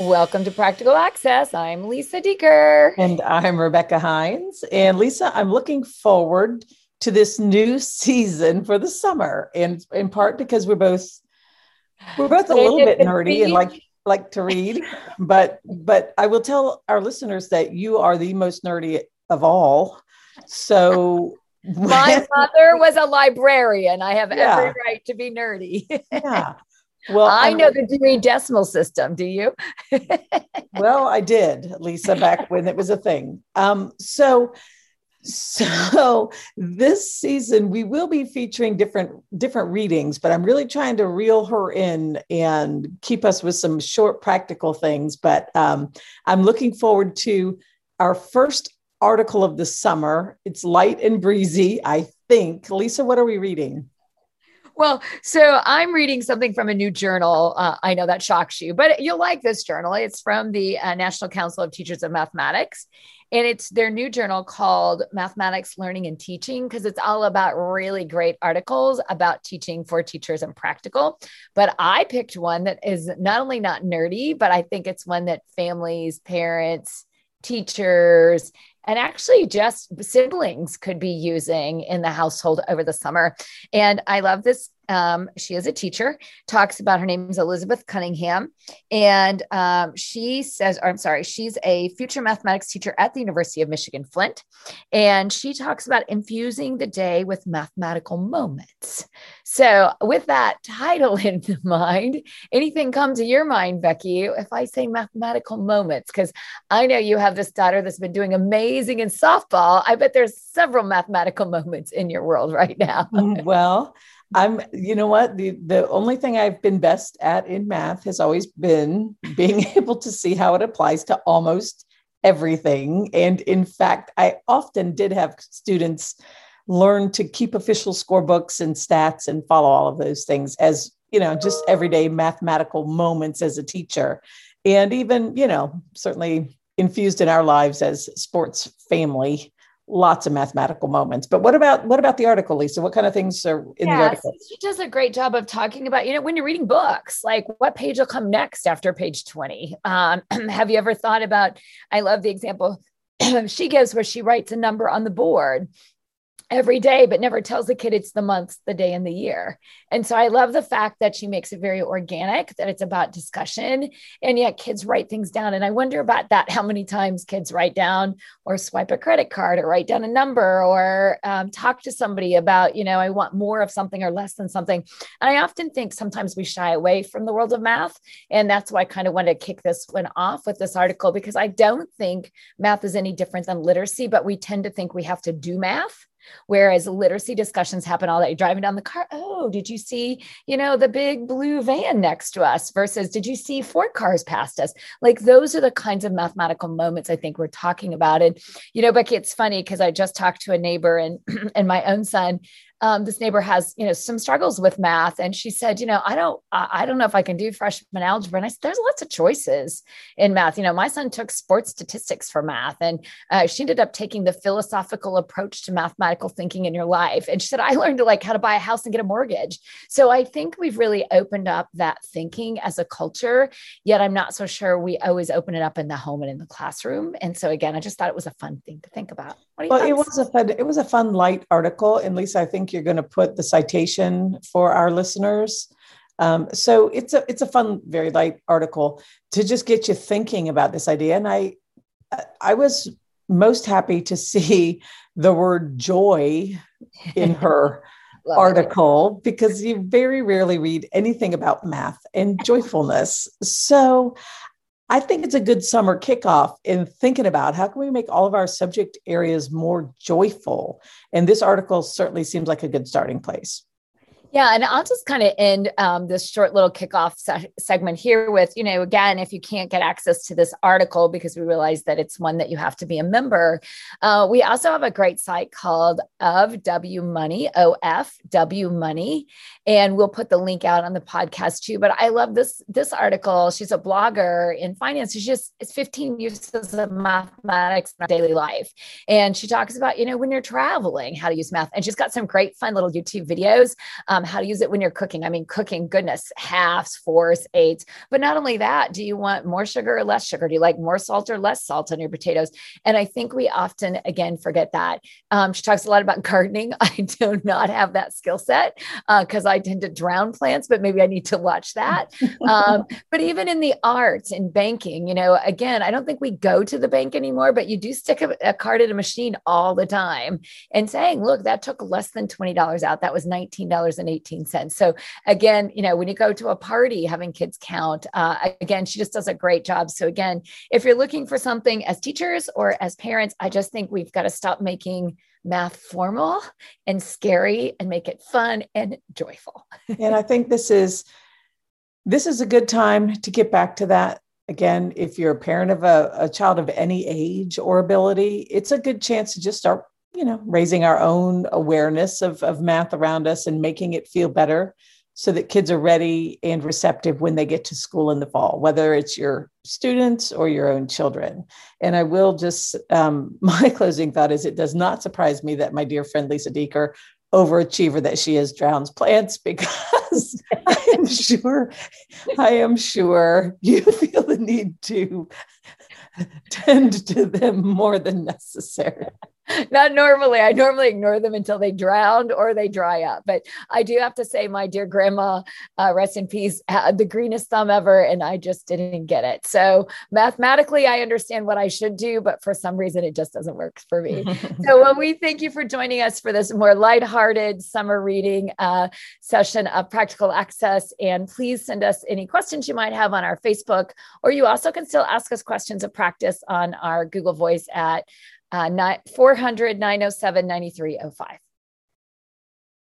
Welcome to Practical Access. I'm Lisa Dieker. And I'm Rebecca Hines. And Lisa, I'm looking forward to this new season for the summer. And in part because we're both we're both a little bit nerdy and like like to read. But but I will tell our listeners that you are the most nerdy of all. So my mother was a librarian. I have yeah. every right to be nerdy. yeah. Well, I know the Dewey Decimal System. Do you? well, I did, Lisa, back when it was a thing. Um, so, so this season we will be featuring different different readings, but I'm really trying to reel her in and keep us with some short, practical things. But um, I'm looking forward to our first article of the summer. It's light and breezy, I think. Lisa, what are we reading? Well, so I'm reading something from a new journal. Uh, I know that shocks you, but you'll like this journal. It's from the uh, National Council of Teachers of Mathematics. And it's their new journal called Mathematics Learning and Teaching, because it's all about really great articles about teaching for teachers and practical. But I picked one that is not only not nerdy, but I think it's one that families, parents, teachers, and actually just siblings could be using in the household over the summer. And I love this um, she is a teacher, talks about her name is Elizabeth Cunningham. And um, she says, or I'm sorry, she's a future mathematics teacher at the University of Michigan Flint. And she talks about infusing the day with mathematical moments. So, with that title in mind, anything come to your mind, Becky, if I say mathematical moments? Because I know you have this daughter that's been doing amazing in softball. I bet there's several mathematical moments in your world right now. well, I'm, you know what? The the only thing I've been best at in math has always been being able to see how it applies to almost everything. And in fact, I often did have students learn to keep official scorebooks and stats and follow all of those things as, you know, just everyday mathematical moments as a teacher. And even, you know, certainly infused in our lives as sports family lots of mathematical moments. But what about what about the article, Lisa? What kind of things are in yeah, the article? She does a great job of talking about, you know, when you're reading books, like what page will come next after page 20. Um, have you ever thought about? I love the example she gives where she writes a number on the board every day, but never tells the kid it's the month, the day, and the year. And so I love the fact that she makes it very organic, that it's about discussion, and yet kids write things down. And I wonder about that how many times kids write down or swipe a credit card or write down a number or um, talk to somebody about, you know, I want more of something or less than something. And I often think sometimes we shy away from the world of math. And that's why I kind of wanted to kick this one off with this article because I don't think math is any different than literacy, but we tend to think we have to do math Whereas literacy discussions happen all day, driving down the car. Oh, did you see, you know, the big blue van next to us versus did you see four cars past us? Like those are the kinds of mathematical moments I think we're talking about. And, you know, Becky, it's funny because I just talked to a neighbor and and my own son um, this neighbor has you know some struggles with math. And she said you know i don't i don't know if i can do freshman algebra. And i said there's lots of choices in math. You know my son took sports statistics for math and uh, she ended up taking the philosophical approach to mathematical thinking in your life. And she said i learned to like how to buy a house and get a mortgage. So i think we've really opened up that thinking as a culture yet i'm not so sure we always open it up in the home and in the classroom. And so again i just thought it was a fun thing to think about. Well it was a fun it was a fun light article. And lisa i think think you're going to put the citation for our listeners. Um, so it's a it's a fun, very light article to just get you thinking about this idea. And I I was most happy to see the word joy in her article it. because you very rarely read anything about math and joyfulness. So I think it's a good summer kickoff in thinking about how can we make all of our subject areas more joyful. And this article certainly seems like a good starting place. Yeah, and I'll just kind of end um, this short little kickoff se- segment here with, you know, again, if you can't get access to this article because we realize that it's one that you have to be a member, uh, we also have a great site called Of W Money, O F W Money, and we'll put the link out on the podcast too. But I love this this article. She's a blogger in finance. She's just it's 15 uses of mathematics in our daily life, and she talks about, you know, when you're traveling, how to use math, and she's got some great fun little YouTube videos. Um, um, how to use it when you're cooking. I mean, cooking, goodness, halves, fours, eights. But not only that, do you want more sugar or less sugar? Do you like more salt or less salt on your potatoes? And I think we often, again, forget that. Um, she talks a lot about gardening. I do not have that skill set because uh, I tend to drown plants, but maybe I need to watch that. um, but even in the arts and banking, you know, again, I don't think we go to the bank anymore, but you do stick a, a card in a machine all the time and saying, look, that took less than $20 out. That was $19.18. So again, you know, when you go to a party, having kids count, uh, again, she just does a great job. So again, if you're looking for something as teachers or as parents, I just think we've got to stop making math formal and scary and make it fun and joyful. and I think this is this is a good time to get back to that again if you're a parent of a, a child of any age or ability it's a good chance to just start you know raising our own awareness of, of math around us and making it feel better so that kids are ready and receptive when they get to school in the fall, whether it's your students or your own children. And I will just, um, my closing thought is it does not surprise me that my dear friend Lisa Dieker, overachiever that she is, drowns plants because I am sure, I am sure you feel the need to tend to them more than necessary. Not normally. I normally ignore them until they drown or they dry up. But I do have to say, my dear grandma, uh, rest in peace, had the greenest thumb ever, and I just didn't get it. So mathematically, I understand what I should do, but for some reason, it just doesn't work for me. so well, we thank you for joining us for this more lighthearted summer reading uh, session of Practical Access. And please send us any questions you might have on our Facebook, or you also can still ask us questions of practice on our Google Voice at uh, 400 907 9305.